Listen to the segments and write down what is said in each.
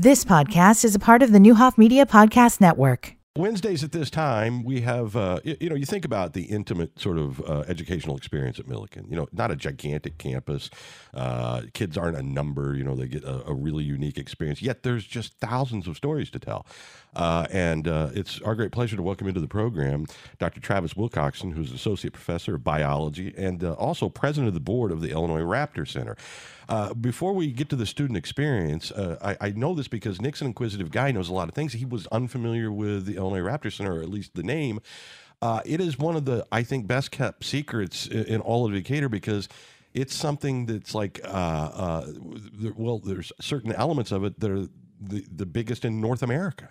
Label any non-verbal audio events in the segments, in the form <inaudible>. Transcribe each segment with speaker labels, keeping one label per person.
Speaker 1: This podcast is a part of the Neuhoff Media Podcast Network.
Speaker 2: Wednesdays at this time, we have, uh, you, you know, you think about the intimate sort of uh, educational experience at Millikin. You know, not a gigantic campus. Uh, kids aren't a number. You know, they get a, a, really unique experience. Yet there's just thousands of stories to tell. Uh, and uh, it's our great pleasure to welcome into the program Dr. Travis Wilcoxen, who's Associate Professor of Biology and uh, also President of the Board of the Illinois Raptor Center. Uh, before we get to the student experience, uh, I, I, know this because Nick's an inquisitive guy, knows a lot of things. He was unfamiliar with the Illinois Raptor Center, or at least the name. Uh, it is one of the, I think, best kept secrets in, in all of Decatur because it's something that's like, well, there's certain elements of it that are the, the biggest in North America.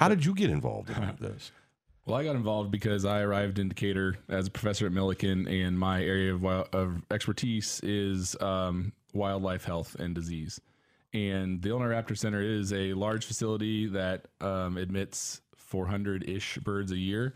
Speaker 2: How did you get involved in this? <laughs>
Speaker 3: Well, I got involved because I arrived in Decatur as a professor at Millikin, and my area of, of expertise is um, wildlife health and disease. And the Illinois Raptor Center is a large facility that um, admits 400 ish birds a year,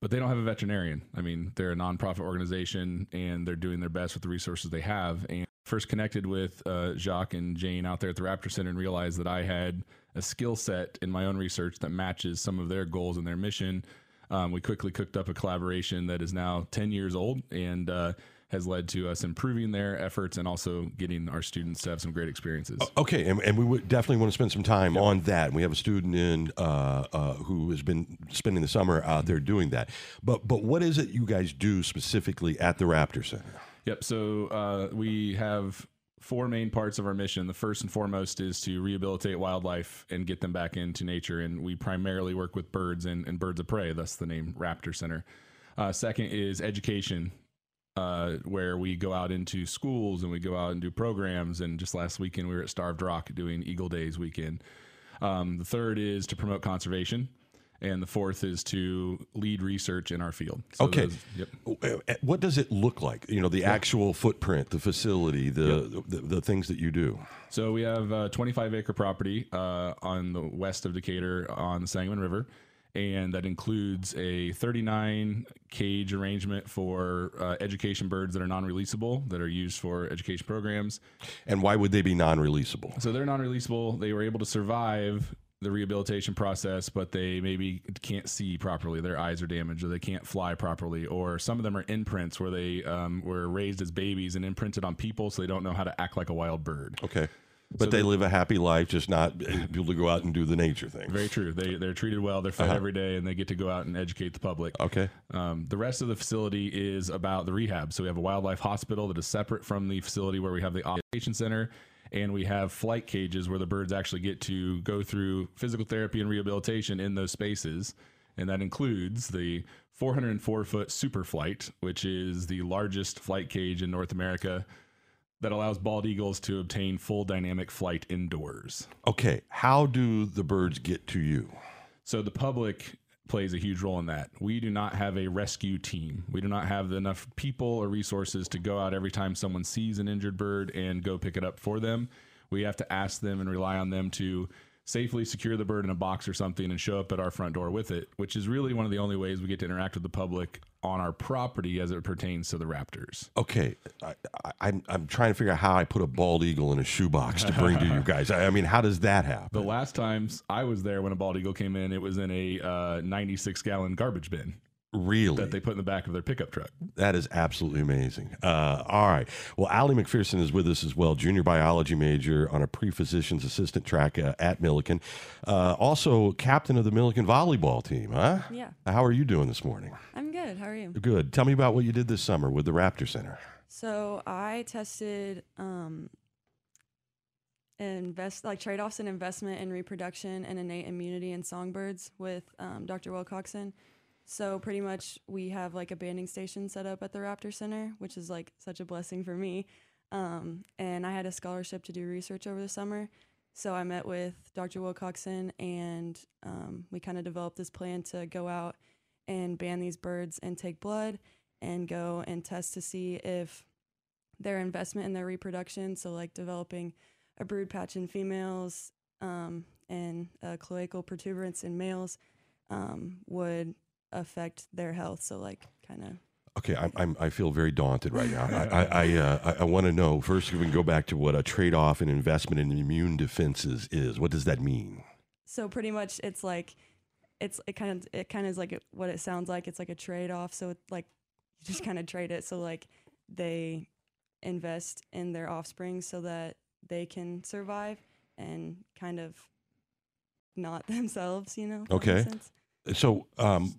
Speaker 3: but they don't have a veterinarian. I mean, they're a nonprofit organization and they're doing their best with the resources they have. And first connected with uh, Jacques and Jane out there at the Raptor Center and realized that I had a skill set in my own research that matches some of their goals and their mission. Um, we quickly cooked up a collaboration that is now 10 years old and uh, has led to us improving their efforts and also getting our students to have some great experiences.
Speaker 2: Okay, and, and we would definitely want to spend some time yep. on that. We have a student in uh, uh, who has been spending the summer out there doing that. But but what is it you guys do specifically at the Raptor Center?
Speaker 3: Yep. So uh, we have four main parts of our mission. The first and foremost is to rehabilitate wildlife and get them back into nature. And we primarily work with birds and, and birds of prey, thus the name Raptor Center. Uh, second is education, uh, where we go out into schools and we go out and do programs. And just last weekend, we were at Starved Rock doing Eagle Days weekend. Um, the third is to promote conservation and the fourth is to lead research in our field.
Speaker 2: So okay. Those, yep. Uh, what does it look like? You know, the actual footprint, the facility, the, yep. the, the things that you do.
Speaker 3: So we have a 25 acre property uh, on the west of Decatur on the Sangamon River. And that includes a 39 cage arrangement for uh, education birds that are non releasable, that are used for education programs.
Speaker 2: And why would they be non releasable?
Speaker 3: So they're non releasable. They were able to survive the rehabilitation process, but they maybe can't see properly. Their eyes are damaged, or they can't fly properly, or some of them are imprints where they um, were raised as babies and imprinted on people, so they don't know how to act like a wild bird.
Speaker 2: Okay. But so they live a happy life, just not <laughs> able to go out and do the nature thing.
Speaker 3: Very true. They they're treated well. They're fed uh-huh. every day, and they get to go out and educate the public.
Speaker 2: Okay.
Speaker 3: Um, the rest of the facility is about the rehab. So we have a wildlife hospital that is separate from the facility where we have the occupation center, and we have flight cages where the birds actually get to go through physical therapy and rehabilitation in those spaces. And that includes the 404 foot super flight, which is the largest flight cage in North America that allows bald eagles to obtain full dynamic flight indoors.
Speaker 2: Okay, how do the birds get to you?
Speaker 3: So the public plays a huge role in that. We do not have a rescue team. We do not have enough people or resources to go out every time someone sees an injured bird and go pick it up for them. We have to ask them and rely on them to safely secure the bird in a box or something and show up at our front door with it, which is really one of the only ways we get to interact with the public on our property as it pertains to the raptors.
Speaker 2: Okay, I, am I'm, I'm trying to figure out how I put a bald eagle in a shoebox to bring to you <laughs> guys. I, I, mean, how does that happen?
Speaker 3: The last times I was there when a bald eagle came in, it was in a uh, 96 gallon garbage bin.
Speaker 2: Really?
Speaker 3: That they put in the back of their pickup truck.
Speaker 2: That is absolutely amazing. Uh, all right. Well, Allie McPherson is with us as well, junior biology major on a pre physician's assistant track uh, at Millikin. Uh, also, captain of the Millikin volleyball team, huh?
Speaker 4: Yeah.
Speaker 2: How are you doing this morning?
Speaker 4: I'm good. How are you?
Speaker 2: Good. Tell me about what you did this summer with the Raptor Center.
Speaker 4: So I tested um, invest like trade offs in investment in reproduction and innate immunity in songbirds with um, Dr. Wilcoxen. So pretty much we have like a banding station set up at the Raptor Center, which is like such a blessing for me. Um, and I had a scholarship to do research over the summer. So I met with Dr. Wilcoxen and um, we kind of developed this plan to go out and ban these birds and take blood and go and test to see if their investment in their reproduction, so like developing a brood patch in females um, and a cloacal protuberance in males, um, would affect their health. So like kind of
Speaker 2: Okay, I'm, I'm I feel very daunted right now. I I, I, uh, I, want to know first. If we can go back to what a trade-off in investment in immune defenses is. What does that mean?
Speaker 4: So pretty much, it's like, it's it kind of it kind of is like what it sounds like. It's like a trade off. So it's like you just kind of trade it. So like they invest in their offspring so that they can survive and kind of not <laughs> themselves. You know. if that makes
Speaker 2: Okay. So, um,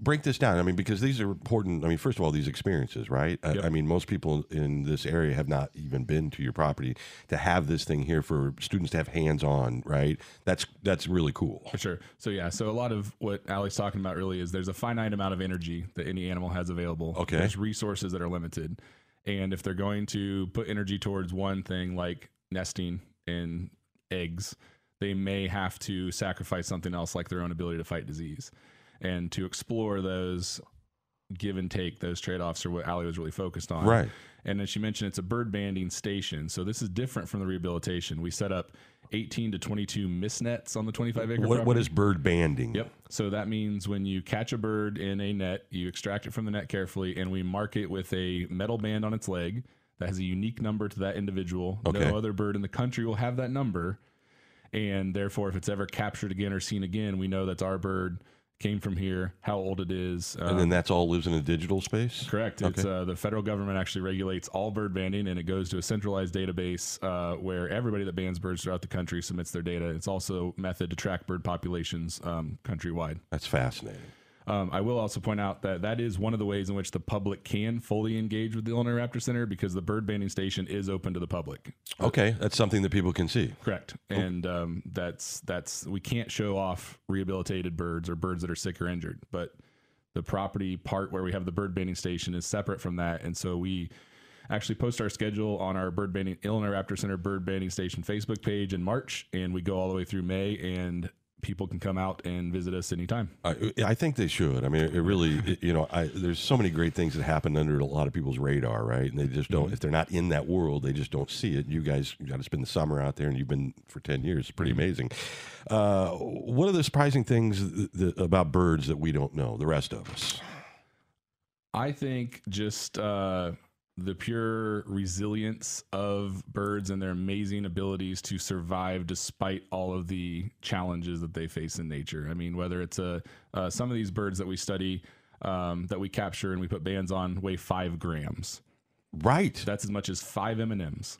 Speaker 2: break this down. I mean, because these are important. I mean, first of all, these experiences, right? I- I, mean, most people in this area have not even been to your property to have this thing here for students to have hands-on, right? That's that's really cool.
Speaker 3: For sure. So yeah, so a lot of what Allie's talking about really is there's a finite amount of energy that any animal has available.
Speaker 2: Okay.
Speaker 3: There's resources that are limited. And if they're going to put energy towards one thing like nesting and eggs, they may have to sacrifice something else like their own ability to fight disease. And to explore those give and take, those trade offs are what Allie was really focused on.
Speaker 2: Right.
Speaker 3: And as she mentioned, it's a bird banding station. So this is different from the rehabilitation. We set up 18 to 22 mist nets on the 25 acre
Speaker 2: What, what is bird banding?
Speaker 3: Yep. So that means when you catch a bird in a net, you extract it from the net carefully, and we mark it with a metal band on its leg that has a unique number to that individual.
Speaker 2: Okay.
Speaker 3: No other bird in the country will have that number. And therefore, if it's ever captured again or seen again, we know that's our bird, came from here, how old it is.
Speaker 2: And
Speaker 3: um,
Speaker 2: then that's all lives in a digital space.
Speaker 3: Correct. It's uh, the federal government actually regulates all bird banding, and it goes to a centralized database uh, where everybody that bans birds throughout the country submits their data. It's also a method to track bird populations um, countrywide.
Speaker 2: That's fascinating.
Speaker 3: Um, I will also point out that that is one of the ways in which the public can fully engage with the Illinois Raptor Center because the bird banding station is open to the public.
Speaker 2: Okay, that's something that people can see.
Speaker 3: Correct, and um, that's that's we can't show off rehabilitated birds or birds that are sick or injured, but the property part where we have the bird banding station is separate from that, and so we actually post our schedule on our bird banding Illinois Raptor Center bird banding station Facebook page in March, and we go all the way through May, and people can come out and visit us anytime.
Speaker 2: I, I think they should. I mean, it really, it- <laughs> you know, I, there's so many great things that happen under a lot of people's radar, right? And they just don't, if they're not in that world, they just don't see it. You guys got to spend the summer out there, and you've been for 10 years. It's pretty amazing. Uh, what are the surprising things th- th- about birds that we don't know, the rest of us?
Speaker 3: I think just uh, the pure resilience of birds and their amazing abilities to survive despite all of the challenges that they face in nature. I mean, whether it's a uh, some of these birds that we study um, that we capture and we put bands on weigh five grams.
Speaker 2: Right.
Speaker 3: That's as much as five M and M's,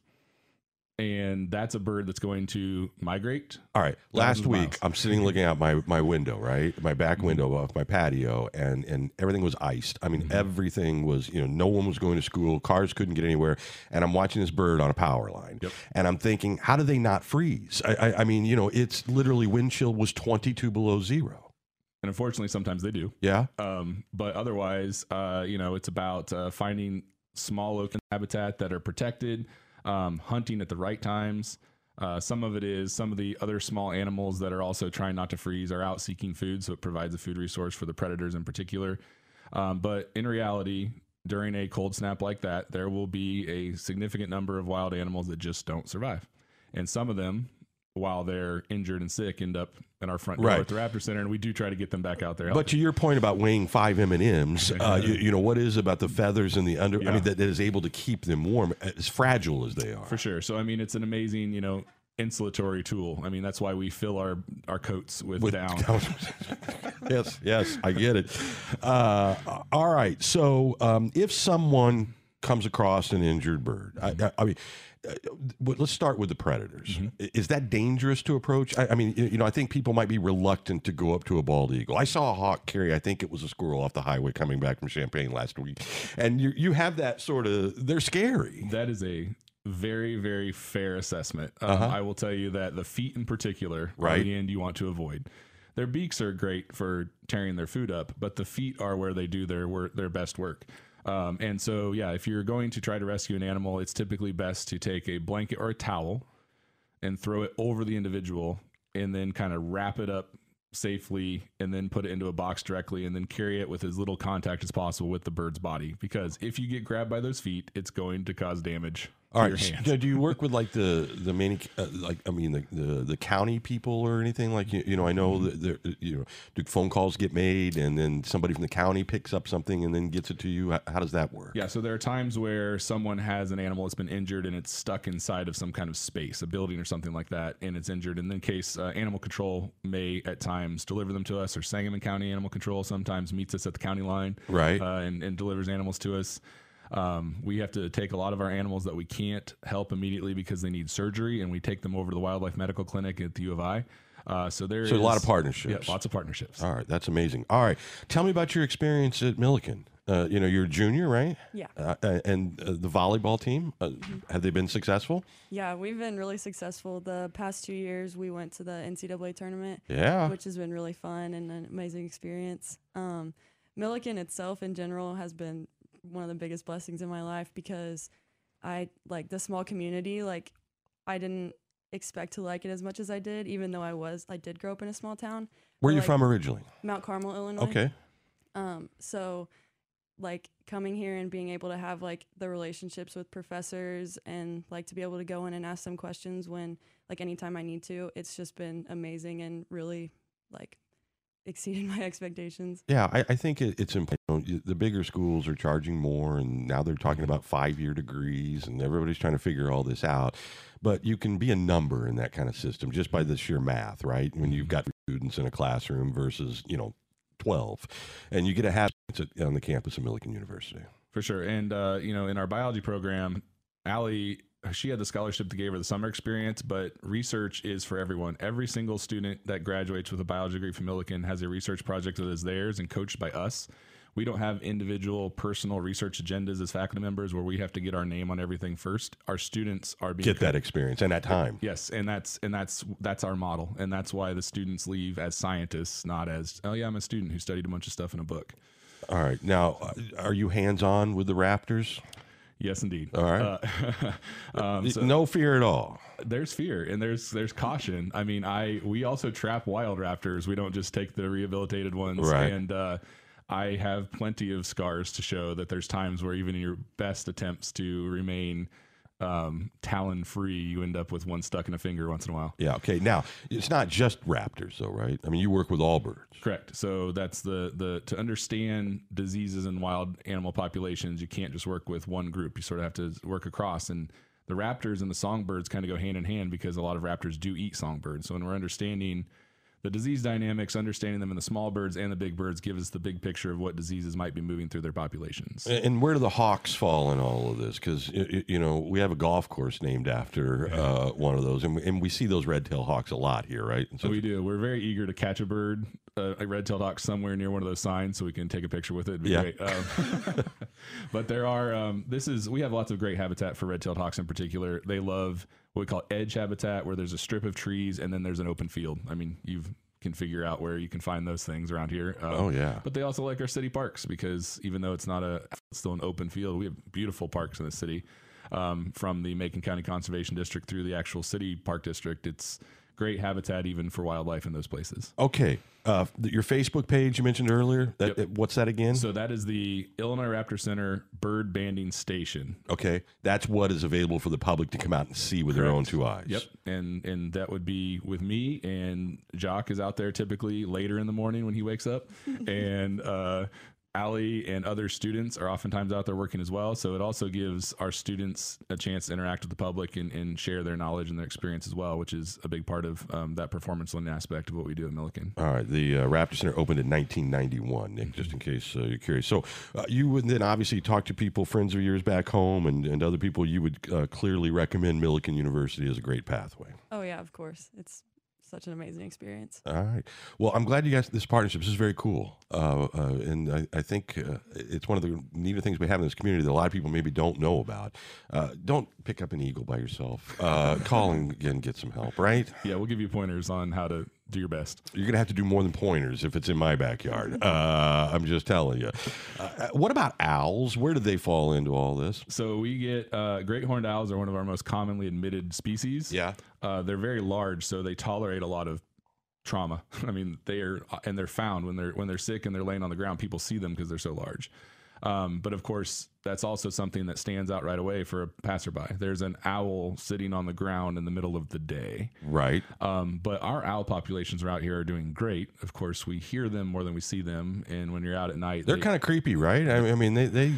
Speaker 3: and that's a bird that's going to migrate.
Speaker 2: All right. Last week,
Speaker 3: miles.
Speaker 2: I'm sitting looking out my, my window, right, my
Speaker 3: Mm-hmm.
Speaker 2: back window off my patio, and and everything was iced. I mean,
Speaker 3: Mm-hmm.
Speaker 2: everything was, you know, no one was going to school, cars couldn't get anywhere, and I'm watching this bird on a power line,
Speaker 3: Yep.
Speaker 2: and I'm thinking, how do they not freeze? I, I, I mean, you know, it's literally wind chill was 22 below zero.
Speaker 3: And unfortunately, sometimes they do.
Speaker 2: Yeah.
Speaker 3: Um, but otherwise, uh, you know, it's about uh, finding small open habitat that are protected, um, hunting at the right times. Uh, some of it is some of the other small animals that are also trying not to freeze are out seeking food, so it provides a food resource for the predators in particular. Um, but in reality, during a cold snap like that, there will be a significant number of wild animals that just don't survive, and some of them. While they're injured and sick, end up in our front door
Speaker 2: Right.
Speaker 3: at the Raptor Center, and we do try to get them back out there.
Speaker 2: But to your point about weighing five M and M's, <laughs> uh, you, you know what is about the feathers and the under? I mean, that, that is able to keep them warm, as fragile as they are.
Speaker 3: For sure. So I mean, it's an amazing, you know, insulatory tool. I mean, that's why we fill our our coats with,
Speaker 2: With
Speaker 3: down. <laughs>
Speaker 2: yes, yes, I get it. Uh, all right. So, um, if someone comes across an injured bird, I, I, I mean, uh, let's start with the predators. I- Is that dangerous to approach? I, I mean, you know, I think people might be reluctant to go up to a bald eagle. I saw a hawk carry, I think it was a squirrel off the highway coming back from Champaign last week, and you you have that sort of. They're scary.
Speaker 3: That is a very very fair assessment. Um,
Speaker 2: Uh-huh.
Speaker 3: I will tell you that the feet in particular
Speaker 2: Right.
Speaker 3: the end you want to avoid. Their beaks are great for tearing their food up, but the feet are where they do their work, their best work. Um, and so, yeah, if you're going to try to rescue an animal, it's typically best to take a blanket or a towel and throw it over the individual and then kind of wrap it up safely and then put it into a box directly and then carry it with as little contact as possible with the bird's body. Because if you get grabbed by those feet it's going to cause damage
Speaker 2: All
Speaker 3: hands.
Speaker 2: so do you work with like the the many uh, like I mean the, the the county people or anything like you, you know I know
Speaker 3: Mm-hmm.
Speaker 2: that there you know do phone calls get made and then somebody from the county picks up something and then gets it to you how, how does that work?
Speaker 3: Yeah, so there are times where someone has an animal that's been injured and it's stuck inside of some kind of space, a building or something like that, and it's injured. And in case uh, animal control may at times deliver them to us, or Sangamon County Animal Control sometimes meets us at the county line,
Speaker 2: Right.
Speaker 3: uh, and, and delivers animals to us. Um, we have to take a lot of our animals that we can't help immediately because they need surgery, and we take them over to the Wildlife Medical Clinic at the U of I. Uh, so there
Speaker 2: So a lot of partnerships.
Speaker 3: Yeah, lots of partnerships.
Speaker 2: All right, that's amazing. All right, tell me about your experience at Millikin. Uh, you know, you're a junior, right?
Speaker 4: Yeah.
Speaker 2: Uh, uh, and uh, the volleyball team, uh, have they been successful?
Speaker 4: Yeah, we've been really successful. The past two years, we went to the NCAA tournament,
Speaker 2: Yeah.
Speaker 4: which has been really fun and an amazing experience. Um, Millikin itself, in general, has been one of the biggest blessings in my life because I like the small community. Like, I didn't expect to like it as much as I did, even though I was I did grow up in a small town,
Speaker 2: Where are you
Speaker 4: like-
Speaker 2: from originally?
Speaker 4: Mount Carmel, Illinois.
Speaker 2: Okay.
Speaker 4: Um, so like coming here and being able to have like the relationships with professors and like to be able to go in and ask them questions when like anytime I need to, it's just been amazing and really like exceeded <laughs> my expectations.
Speaker 2: Yeah, I, I think it, it's important. The bigger schools are charging more, and now they're talking about five year degrees, and everybody's trying to figure all this out. But you can be a number in that kind of system just by the sheer math, right? When you've got students in a classroom versus, you know, 12, and you get a hat on the campus of Millikin University.
Speaker 3: For sure. And, uh, you know, in our biology program, Allie, she had the scholarship that gave her the summer experience, but research is for everyone. Every single student that graduates with a biology degree from Millikin has a research project that is theirs and coached by us. We don't have individual personal research agendas as faculty members where we have to get our name on everything first. Our students are being
Speaker 2: Get that experience and that time.
Speaker 3: Yes, and that's and that's that's our model, and that's why the students leave as scientists, not as oh yeah, I'm a student who studied a bunch of stuff in a book.
Speaker 2: All right. Now, uh, are you hands on with the Raptors?
Speaker 3: Yes, indeed.
Speaker 2: All right.
Speaker 3: Uh, <laughs> um, so
Speaker 2: no fear at all.
Speaker 3: there's fear and there's there's caution. I mean, I we also trap wild raptors. We don't just take the rehabilitated ones.
Speaker 2: Right.
Speaker 3: And uh, I have plenty of scars to show that there's times where even in your best attempts to remain um, talon free, you end up with one stuck in a finger once in a while.
Speaker 2: Yeah. Okay. Now, it's not just raptors, though, right? I mean, you work with all birds.
Speaker 3: Correct. So that's the the to understand diseases in wild animal populations, you can't just work with one group. You sort of have to work across. And the raptors and the songbirds kind of go hand in hand because a lot of raptors do eat songbirds. So when we're understanding the disease dynamics, understanding them in the small birds and the big birds gives us the big picture of what diseases might be moving through their populations.
Speaker 2: And where do the hawks fall in all of this? Because you know we have a golf course named after uh, one of those, and we, and we see those red-tailed hawks a lot here, right? So
Speaker 3: we do. We're very eager to catch a bird, uh, a red-tailed hawk, somewhere near one of those signs, so we can take a picture with it. It'd be
Speaker 2: Yeah.
Speaker 3: great. Um, <laughs> but there are. Um, this is. We have lots of great habitat for red-tailed hawks in particular. They love what we call edge habitat, where there's a strip of trees and then there's an open field. I mean, you can figure out where you can find those things around here. Um,
Speaker 2: Oh, yeah.
Speaker 3: But they also like our city parks because even though it's not a it's still an open field, we have beautiful parks in the city. Um, from the Macon County Conservation District through the actual city park district, it's great habitat even for wildlife in those places.
Speaker 2: okay, uh, your Facebook page you mentioned earlier. That,
Speaker 3: Yep.
Speaker 2: what's that again?
Speaker 3: So that is the Illinois Raptor Center bird banding station.
Speaker 2: okay, that's what is available for the public to come out and see with their own two eyes.
Speaker 3: Yep, and and that would be with me and Jacques is out there typically later in the morning when he wakes up, <laughs> and uh, Allie and other students are oftentimes out there working as well. So it also gives our students a chance to interact with the public and, and share their knowledge and their experience as well, which is a big part of um, that performance learning aspect of what we do at Millikin.
Speaker 2: All right, the uh, Raptor Center opened in 1991, Nick, just in case uh, you're curious. So uh, you would then obviously talk to people, friends of yours back home, and, and other people. You would uh, clearly recommend Millikin University as a great pathway.
Speaker 4: Oh yeah, of course. It's such an amazing experience.
Speaker 2: All right. Well, I'm glad you guys this partnership. This is very cool, uh, uh, and I, I think uh, it's one of the neater things we have in this community that a lot of people maybe don't know about. Uh, don't pick up an eagle by yourself. Uh, <laughs> call and, and get some help. Right?
Speaker 3: Yeah, we'll give you pointers on how to do your best.
Speaker 2: You're gonna have to do more than pointers if it's in my backyard. <laughs> Uh, I'm just telling you. Uh, what about owls? Where do they fall into all this?
Speaker 3: So we get uh, great horned owls are one of our most commonly admitted species.
Speaker 2: Yeah.
Speaker 3: Uh, they're very large, so they tolerate a lot of trauma. <laughs> I mean, they are, and they're found when they're when they're sick and they're laying on the ground. People see them because they're so large. Um, but of course, that's also something that stands out right away for a passerby. There's an owl sitting on the ground in the middle of the day.
Speaker 2: Right.
Speaker 3: Um, but our owl populations around here are doing great. Of course, we hear them more than we see them, and when you're out at night,
Speaker 2: They're
Speaker 3: they-
Speaker 2: kind of creepy, right? I I mean, they, they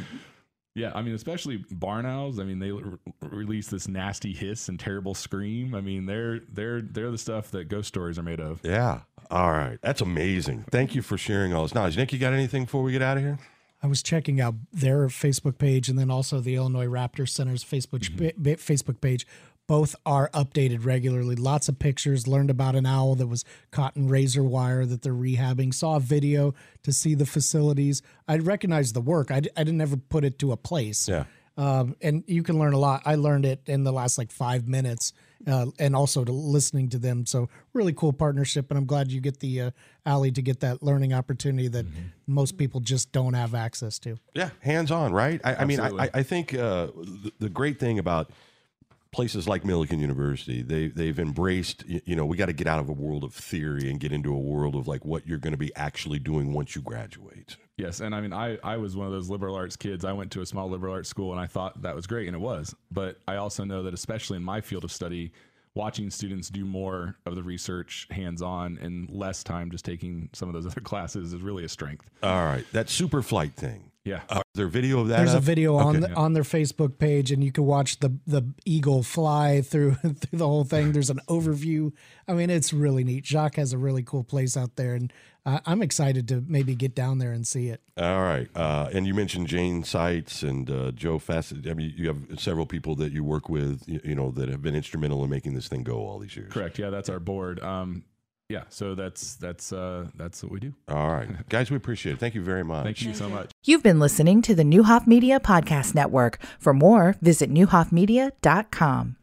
Speaker 3: yeah. I mean, especially barn owls. I mean, they re- release this nasty hiss and terrible scream. I mean, they're they're they're the stuff that ghost stories are made of.
Speaker 2: yeah. All right. That's amazing. Thank you for sharing all this knowledge. Nick, you got anything before we get out of here?
Speaker 5: I was checking out their Facebook page and then also the Illinois Raptor Center's Facebook
Speaker 2: Mm-hmm.
Speaker 5: Facebook page. Both are updated regularly. Lots of pictures. Learned about an owl that was caught in razor wire that they're rehabbing. Saw a video to see the facilities. I recognized the work. I, d- I didn't ever put it to a place.
Speaker 2: Yeah.
Speaker 5: Um, and you can learn a lot. I learned it in the last like five minutes, uh, and also to listening to them. So really cool partnership, and I'm glad you get the uh, Allie to get that learning opportunity that most people just don't have access to.
Speaker 2: Yeah, hands on, right? I, I mean, I, I I think uh, the, the great thing about places like Millikin University, they they've embraced. You know, we got to get out of a world of theory and get into a world of like what you're going to be actually doing once you graduate.
Speaker 3: Yes, and I mean, I, I was one of those liberal arts kids. I went to a small liberal arts school, and I thought that was great, and it was. But I also know that, especially in my field of study, watching students do more of the research hands on and less time just taking some of those other <laughs> classes is really a strength.
Speaker 2: All right, that super flight thing.
Speaker 3: Yeah.
Speaker 2: Uh, is there a video of that?
Speaker 5: There's a
Speaker 2: up?
Speaker 5: video on
Speaker 2: Okay.
Speaker 5: the, on their Facebook page, and you can watch the the eagle fly through <laughs> through the whole thing. There's an overview. I mean, it's really neat. Jacques has a really cool place out there, and uh, I'm excited to maybe get down there and see it.
Speaker 2: All right, uh, and you mentioned Jane Seitz and uh, Joe Fassett. I mean, you have several people that you work with, you, you know, that have been instrumental in making this thing go all these years.
Speaker 3: Correct. Yeah, that's our board. Um, yeah, so that's that's uh, that's what we do.
Speaker 2: All right, guys, we appreciate it. Thank you very much.
Speaker 3: Thank you so much.
Speaker 1: You've been listening to the Neuhoff Media Podcast Network. For more, visit neuhoffmedia.com.